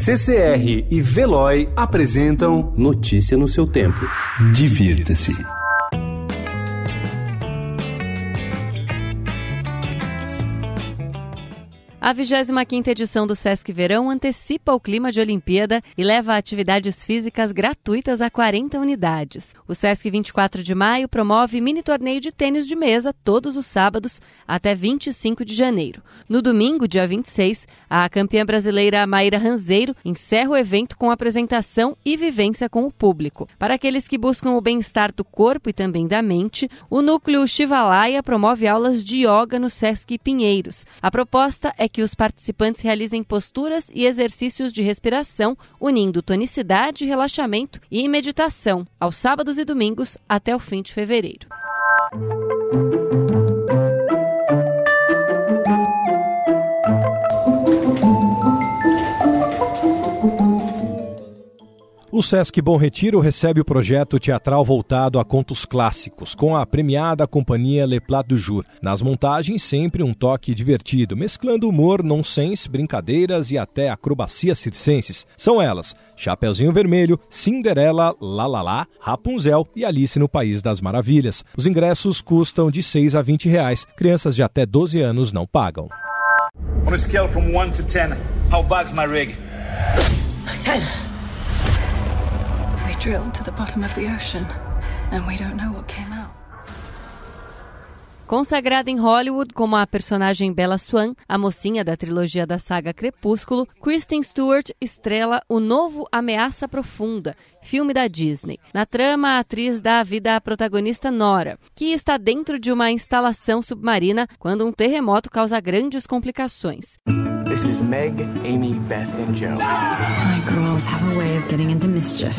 CCR e Veloy apresentam Notícia no seu tempo. Divirta-se. A 25ª edição do Sesc Verão antecipa o clima de Olimpíada e leva atividades físicas gratuitas a 40 unidades. O Sesc 24 de maio promove mini torneio de tênis de mesa todos os sábados até 25 de janeiro. No domingo, dia 26, a campeã brasileira Maíra Ranzeiro encerra o evento com apresentação e vivência com o público. Para aqueles que buscam o bem-estar do corpo e também da mente, o núcleo Shivalaya promove aulas de yoga no Sesc Pinheiros. A proposta é que os participantes realizem posturas e exercícios de respiração, unindo tonicidade, relaxamento e meditação, aos sábados e domingos até o fim de fevereiro. O Sesc Bom Retiro recebe o projeto teatral voltado a contos clássicos, com a premiada companhia Le Plat du Jour. Nas montagens, sempre um toque divertido, mesclando humor, nonsense, brincadeiras e até acrobacias circenses. São elas: Chapeuzinho Vermelho, Cinderela, Lalala, Rapunzel e Alice no País das Maravilhas. Os ingressos custam de 6 a 20 reais. Crianças de até 12 anos não pagam. On a scale from 1 to 10, how bad's my rig? 10 drilled to the bottom of the ocean, and we don't know what came out. Consagrada em Hollywood como a personagem Bella Swan, a mocinha da trilogia da saga Crepúsculo, Kristen Stewart estrela o novo Ameaça Profunda, filme da Disney. Na trama, a atriz dá a vida à protagonista Nora, que está dentro de uma instalação submarina quando um terremoto causa grandes complicações. This is Meg, Amy, Beth and Joe. My girls have a way of getting into mischief.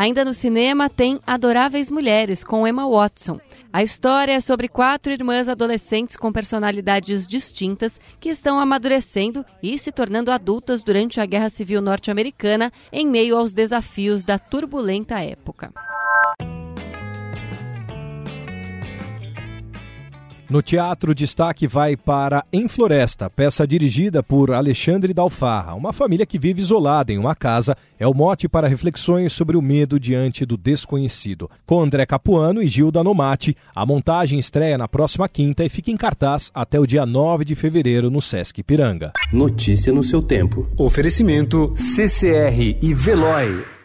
Ainda no cinema tem Adoráveis Mulheres, com Emma Watson. A história é sobre quatro irmãs adolescentes com personalidades distintas que estão amadurecendo e se tornando adultas durante a Guerra Civil Norte-Americana em meio aos desafios da turbulenta época. No teatro, destaque vai para Em Floresta, peça dirigida por Alexandre Dalfarra. Uma família que vive isolada em uma casa é o mote para reflexões sobre o medo diante do desconhecido. Com André Capuano e Gilda Nomati, a montagem estreia na próxima quinta e fica em cartaz até o dia 9 de fevereiro no Sesc Piranga. Notícia no seu tempo. Oferecimento CCR e Veloy.